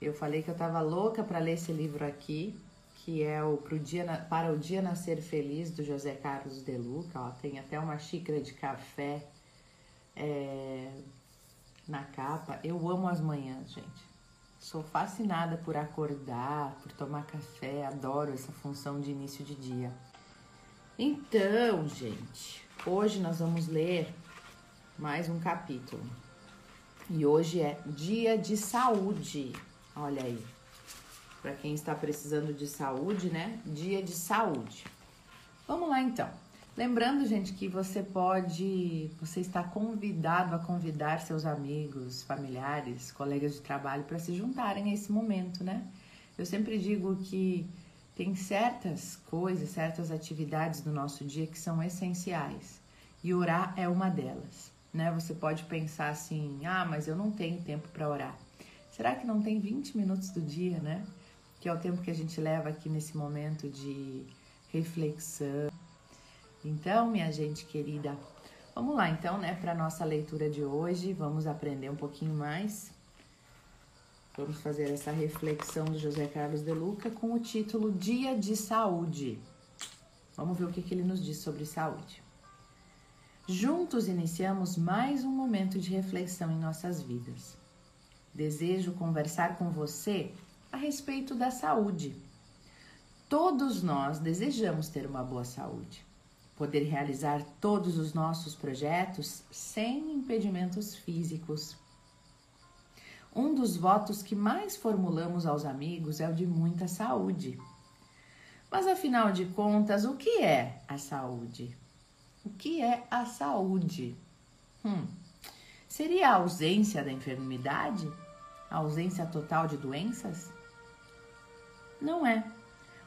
Eu falei que eu tava louca para ler esse livro aqui, que é o Pro dia, Para o Dia Nascer Feliz, do José Carlos De Luca. Ó, tem até uma xícara de café é, na capa. Eu amo as manhãs, gente. Sou fascinada por acordar, por tomar café, adoro essa função de início de dia. Então, gente, hoje nós vamos ler mais um capítulo. E hoje é Dia de Saúde. Olha aí. Para quem está precisando de saúde, né? Dia de saúde. Vamos lá então. Lembrando, gente, que você pode, você está convidado a convidar seus amigos, familiares, colegas de trabalho para se juntarem a esse momento, né? Eu sempre digo que tem certas coisas, certas atividades do nosso dia que são essenciais e orar é uma delas, né? Você pode pensar assim: "Ah, mas eu não tenho tempo para orar". Será que não tem 20 minutos do dia, né? Que é o tempo que a gente leva aqui nesse momento de reflexão, então, minha gente querida, vamos lá então, né, para nossa leitura de hoje. Vamos aprender um pouquinho mais. Vamos fazer essa reflexão do José Carlos de Luca com o título Dia de Saúde. Vamos ver o que, que ele nos diz sobre saúde. Juntos iniciamos mais um momento de reflexão em nossas vidas. Desejo conversar com você a respeito da saúde. Todos nós desejamos ter uma boa saúde poder realizar todos os nossos projetos sem impedimentos físicos. Um dos votos que mais formulamos aos amigos é o de muita saúde. Mas afinal de contas, o que é a saúde? O que é a saúde? Hum, seria a ausência da enfermidade? A ausência total de doenças? Não é.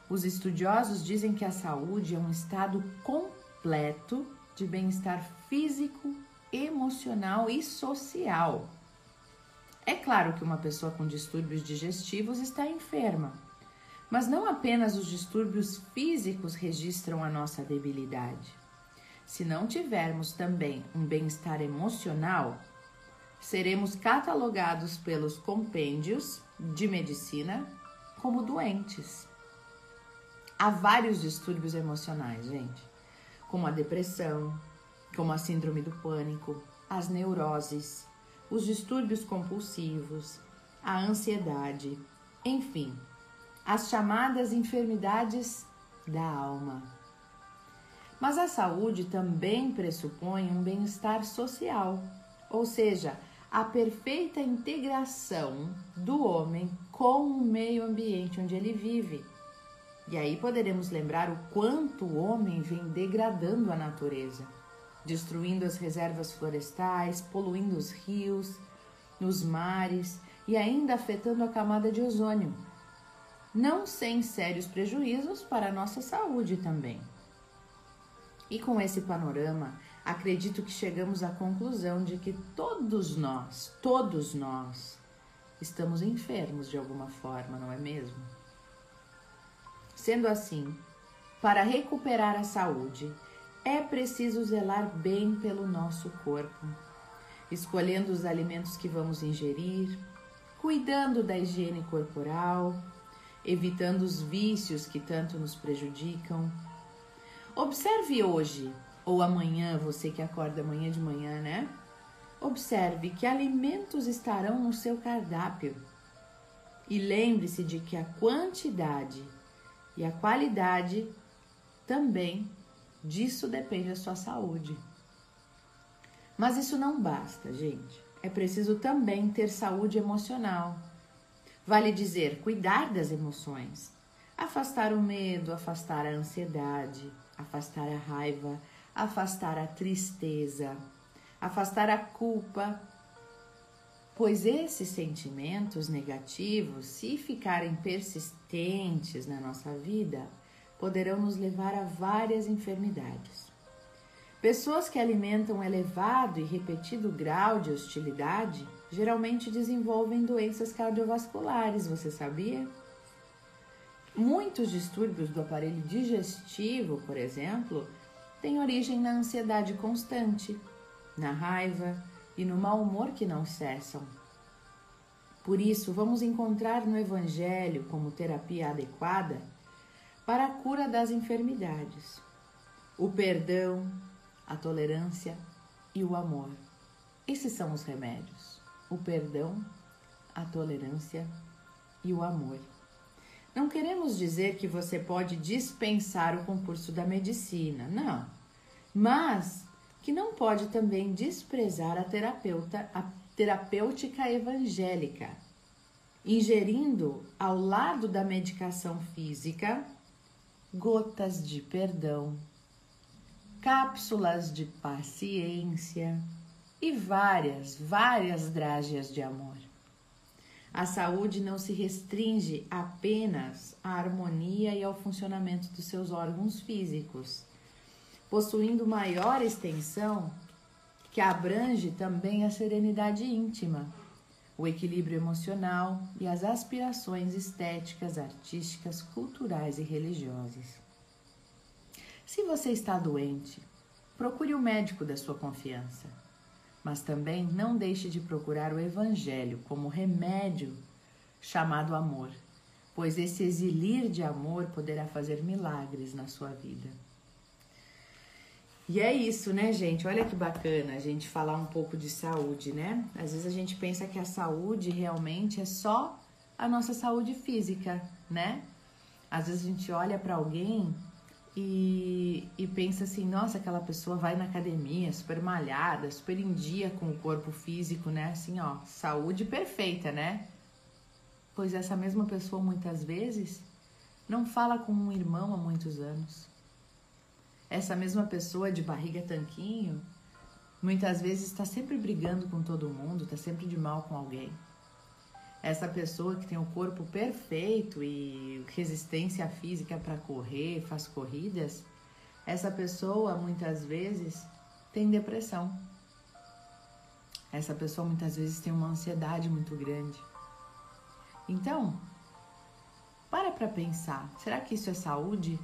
Os estudiosos dizem que a saúde é um estado completo de bem-estar físico, emocional e social. É claro que uma pessoa com distúrbios digestivos está enferma, mas não apenas os distúrbios físicos registram a nossa debilidade. Se não tivermos também um bem-estar emocional, seremos catalogados pelos compêndios de medicina como doentes. Há vários distúrbios emocionais, gente como a depressão, como a síndrome do pânico, as neuroses, os distúrbios compulsivos, a ansiedade, enfim, as chamadas enfermidades da alma. Mas a saúde também pressupõe um bem-estar social, ou seja, a perfeita integração do homem com o meio ambiente onde ele vive e aí poderemos lembrar o quanto o homem vem degradando a natureza, destruindo as reservas florestais, poluindo os rios, nos mares e ainda afetando a camada de ozônio, não sem sérios prejuízos para a nossa saúde também. E com esse panorama, acredito que chegamos à conclusão de que todos nós, todos nós, estamos enfermos de alguma forma, não é mesmo? Sendo assim, para recuperar a saúde, é preciso zelar bem pelo nosso corpo, escolhendo os alimentos que vamos ingerir, cuidando da higiene corporal, evitando os vícios que tanto nos prejudicam. Observe hoje ou amanhã, você que acorda amanhã de manhã, né? Observe que alimentos estarão no seu cardápio. E lembre-se de que a quantidade e a qualidade também disso depende a sua saúde. Mas isso não basta, gente. É preciso também ter saúde emocional. Vale dizer, cuidar das emoções, afastar o medo, afastar a ansiedade, afastar a raiva, afastar a tristeza, afastar a culpa, pois esses sentimentos negativos, se ficarem persistentes na nossa vida, poderão nos levar a várias enfermidades. Pessoas que alimentam elevado e repetido grau de hostilidade geralmente desenvolvem doenças cardiovasculares, você sabia? Muitos distúrbios do aparelho digestivo, por exemplo, têm origem na ansiedade constante, na raiva, e no mau humor que não cessam. Por isso, vamos encontrar no Evangelho como terapia adequada para a cura das enfermidades o perdão, a tolerância e o amor. Esses são os remédios: o perdão, a tolerância e o amor. Não queremos dizer que você pode dispensar o concurso da medicina, não. Mas que não pode também desprezar a terapeuta, a terapêutica evangélica, ingerindo ao lado da medicação física gotas de perdão, cápsulas de paciência e várias, várias drágeas de amor. A saúde não se restringe apenas à harmonia e ao funcionamento dos seus órgãos físicos, possuindo maior extensão que abrange também a serenidade íntima, o equilíbrio emocional e as aspirações estéticas, artísticas, culturais e religiosas. Se você está doente, procure o médico da sua confiança mas também não deixe de procurar o Evangelho como remédio chamado amor, pois esse exilir de amor poderá fazer milagres na sua vida. E é isso, né, gente? Olha que bacana a gente falar um pouco de saúde, né? Às vezes a gente pensa que a saúde realmente é só a nossa saúde física, né? Às vezes a gente olha para alguém e, e pensa assim, nossa, aquela pessoa vai na academia, super malhada, super em dia com o corpo físico, né? Assim, ó, saúde perfeita, né? Pois essa mesma pessoa muitas vezes não fala com um irmão há muitos anos. Essa mesma pessoa de barriga tanquinho muitas vezes está sempre brigando com todo mundo, está sempre de mal com alguém essa pessoa que tem o corpo perfeito e resistência física para correr, faz corridas, essa pessoa muitas vezes tem depressão. Essa pessoa muitas vezes tem uma ansiedade muito grande. Então, para para pensar, será que isso é saúde?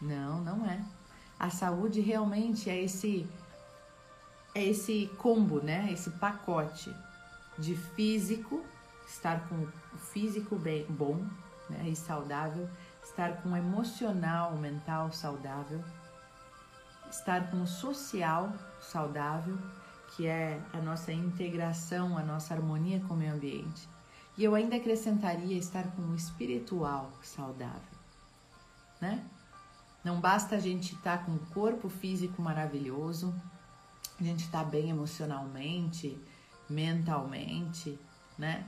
Não, não é. A saúde realmente é esse é esse combo, né? Esse pacote de físico, estar com o físico bem, bom né, e saudável, estar com o emocional, mental saudável, estar com o social saudável, que é a nossa integração, a nossa harmonia com o meio ambiente. E eu ainda acrescentaria estar com o espiritual saudável, né? Não basta a gente estar com o corpo físico maravilhoso, a gente estar bem emocionalmente, mentalmente, né?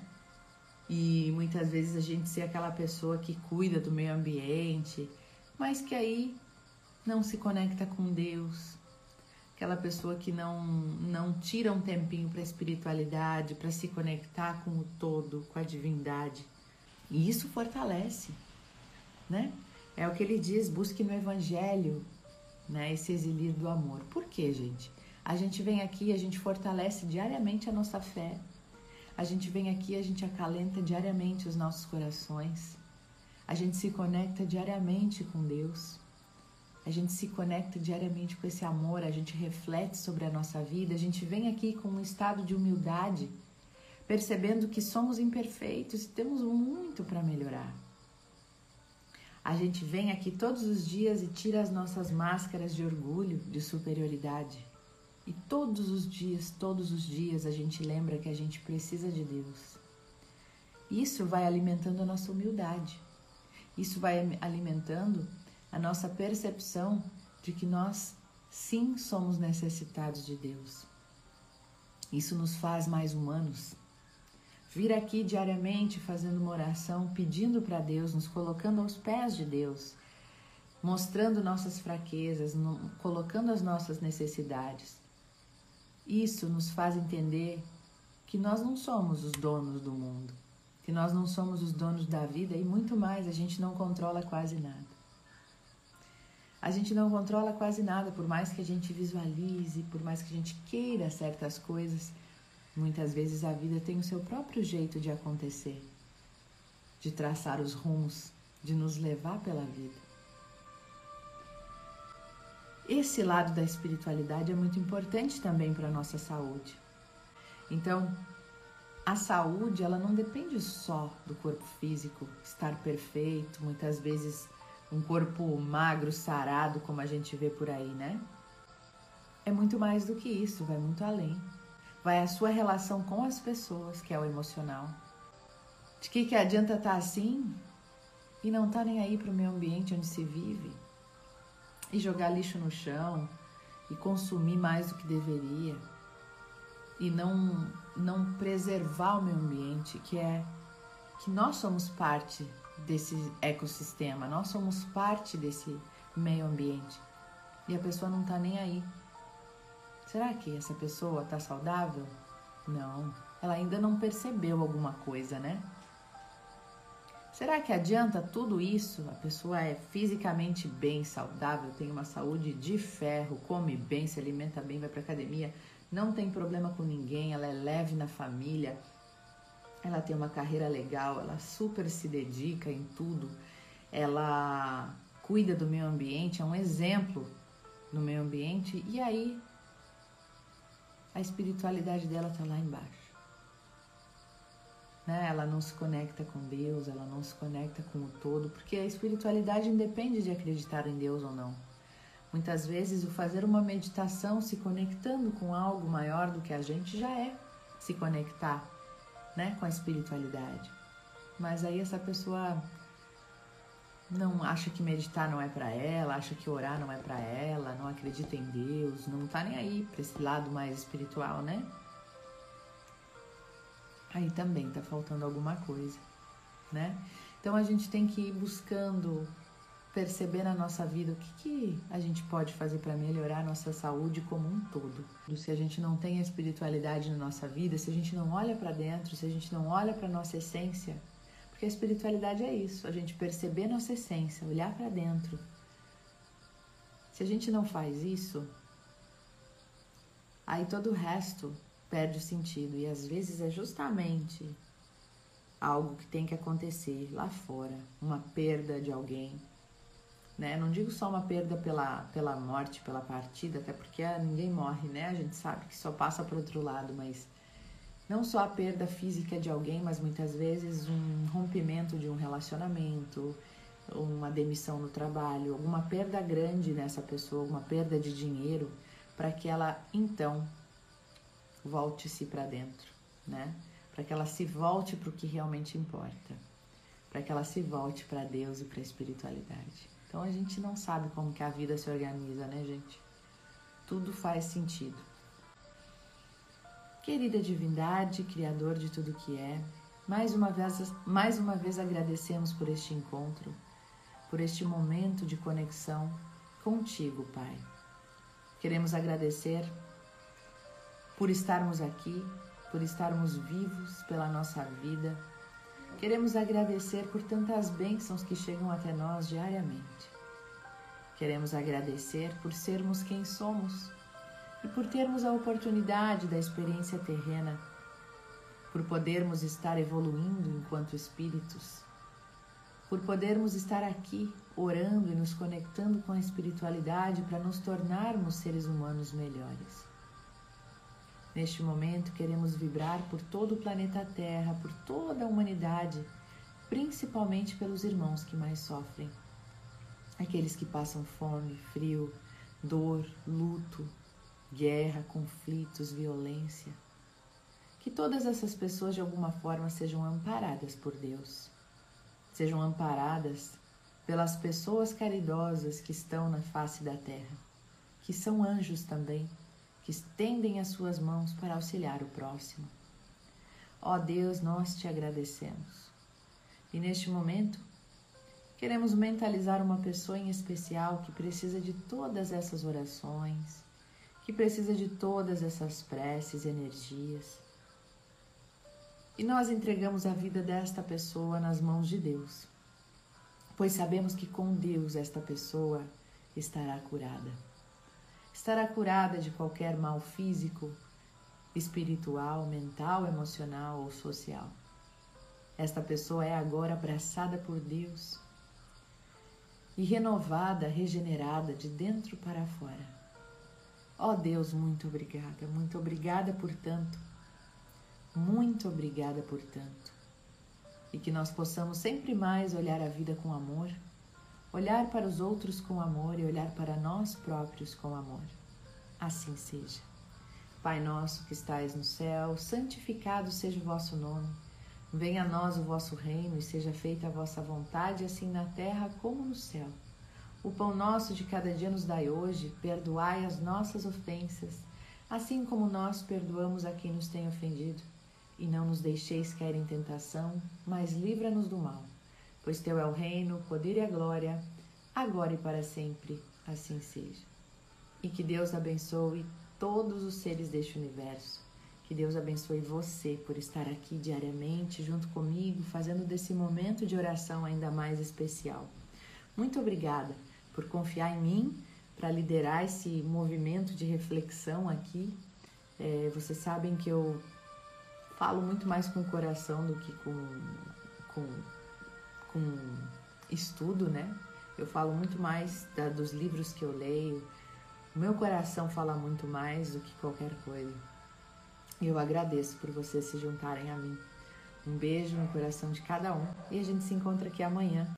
E muitas vezes a gente ser aquela pessoa que cuida do meio ambiente, mas que aí não se conecta com Deus. Aquela pessoa que não não tira um tempinho para a espiritualidade, para se conectar com o todo, com a divindade. E isso fortalece, né? É o que ele diz, busque no evangelho, né, esse exilir do amor. Por quê, gente? A gente vem aqui, a gente fortalece diariamente a nossa fé. A gente vem aqui, a gente acalenta diariamente os nossos corações. A gente se conecta diariamente com Deus. A gente se conecta diariamente com esse amor, a gente reflete sobre a nossa vida, a gente vem aqui com um estado de humildade, percebendo que somos imperfeitos e temos muito para melhorar. A gente vem aqui todos os dias e tira as nossas máscaras de orgulho, de superioridade. E todos os dias, todos os dias a gente lembra que a gente precisa de Deus. Isso vai alimentando a nossa humildade. Isso vai alimentando a nossa percepção de que nós sim somos necessitados de Deus. Isso nos faz mais humanos. Vir aqui diariamente fazendo uma oração, pedindo para Deus, nos colocando aos pés de Deus, mostrando nossas fraquezas, colocando as nossas necessidades, isso nos faz entender que nós não somos os donos do mundo, que nós não somos os donos da vida e muito mais, a gente não controla quase nada. A gente não controla quase nada, por mais que a gente visualize, por mais que a gente queira certas coisas, muitas vezes a vida tem o seu próprio jeito de acontecer, de traçar os rumos, de nos levar pela vida. Esse lado da espiritualidade é muito importante também para a nossa saúde. Então, a saúde ela não depende só do corpo físico estar perfeito, muitas vezes um corpo magro, sarado, como a gente vê por aí, né? É muito mais do que isso, vai muito além. Vai a sua relação com as pessoas, que é o emocional. De que, que adianta estar tá assim e não estar tá nem aí para o meio ambiente onde se vive? E jogar lixo no chão e consumir mais do que deveria e não não preservar o meio ambiente, que é que nós somos parte desse ecossistema, nós somos parte desse meio ambiente. E a pessoa não está nem aí. Será que essa pessoa está saudável? Não, ela ainda não percebeu alguma coisa, né? Será que adianta tudo isso? A pessoa é fisicamente bem, saudável, tem uma saúde de ferro, come bem, se alimenta bem, vai para academia, não tem problema com ninguém, ela é leve na família, ela tem uma carreira legal, ela super se dedica em tudo, ela cuida do meio ambiente, é um exemplo no meio ambiente, e aí a espiritualidade dela está lá embaixo. Né? Ela não se conecta com Deus, ela não se conecta com o todo, porque a espiritualidade independe de acreditar em Deus ou não. Muitas vezes, o fazer uma meditação se conectando com algo maior do que a gente já é se conectar né, com a espiritualidade. Mas aí essa pessoa não acha que meditar não é para ela, acha que orar não é para ela, não acredita em Deus, não tá nem aí para esse lado mais espiritual, né? Aí também tá faltando alguma coisa, né? Então a gente tem que ir buscando perceber na nossa vida o que, que a gente pode fazer para melhorar a nossa saúde como um todo. Se a gente não tem a espiritualidade na nossa vida, se a gente não olha para dentro, se a gente não olha para nossa essência, porque a espiritualidade é isso, a gente perceber nossa essência, olhar para dentro. Se a gente não faz isso, aí todo o resto perde o sentido e às vezes é justamente algo que tem que acontecer lá fora, uma perda de alguém, né? Não digo só uma perda pela, pela morte, pela partida, até porque ninguém morre, né? A gente sabe que só passa para outro lado, mas não só a perda física de alguém, mas muitas vezes um rompimento de um relacionamento, uma demissão no trabalho, alguma perda grande nessa pessoa, alguma perda de dinheiro, para que ela então volte-se para dentro, né? Para que ela se volte para o que realmente importa, para que ela se volte para Deus e para a espiritualidade. Então a gente não sabe como que a vida se organiza, né, gente? Tudo faz sentido. Querida divindade, criador de tudo que é, mais uma vez, mais uma vez agradecemos por este encontro, por este momento de conexão contigo, Pai. Queremos agradecer por estarmos aqui, por estarmos vivos pela nossa vida Queremos agradecer por tantas bênçãos que chegam até nós diariamente. Queremos agradecer por sermos quem somos e por termos a oportunidade da experiência terrena, por podermos estar evoluindo enquanto espíritos, por podermos estar aqui orando e nos conectando com a espiritualidade para nos tornarmos seres humanos melhores. Neste momento, queremos vibrar por todo o planeta Terra, por toda a humanidade, principalmente pelos irmãos que mais sofrem. Aqueles que passam fome, frio, dor, luto, guerra, conflitos, violência. Que todas essas pessoas de alguma forma sejam amparadas por Deus, sejam amparadas pelas pessoas caridosas que estão na face da terra, que são anjos também que estendem as suas mãos para auxiliar o próximo. Ó Deus, nós te agradecemos. E neste momento, queremos mentalizar uma pessoa em especial que precisa de todas essas orações, que precisa de todas essas preces, energias. E nós entregamos a vida desta pessoa nas mãos de Deus, pois sabemos que com Deus esta pessoa estará curada estará curada de qualquer mal físico, espiritual, mental, emocional ou social. Esta pessoa é agora abraçada por Deus e renovada, regenerada de dentro para fora. Ó oh Deus, muito obrigada, muito obrigada por tanto. Muito obrigada por tanto. E que nós possamos sempre mais olhar a vida com amor, olhar para os outros com amor e olhar para nós próprios com amor. Assim seja. Pai nosso que estais no céu, santificado seja o vosso nome. Venha a nós o vosso reino e seja feita a vossa vontade, assim na terra como no céu. O pão nosso de cada dia nos dai hoje, perdoai as nossas ofensas, assim como nós perdoamos a quem nos tem ofendido. E não nos deixeis cair em tentação, mas livra-nos do mal. Pois teu é o reino, o poder e a glória, agora e para sempre. Assim seja. E que Deus abençoe todos os seres deste universo. Que Deus abençoe você por estar aqui diariamente junto comigo, fazendo desse momento de oração ainda mais especial. Muito obrigada por confiar em mim para liderar esse movimento de reflexão aqui. É, vocês sabem que eu falo muito mais com o coração do que com, com, com estudo, né? Eu falo muito mais da, dos livros que eu leio. O meu coração fala muito mais do que qualquer coisa. E eu agradeço por vocês se juntarem a mim. Um beijo no coração de cada um e a gente se encontra aqui amanhã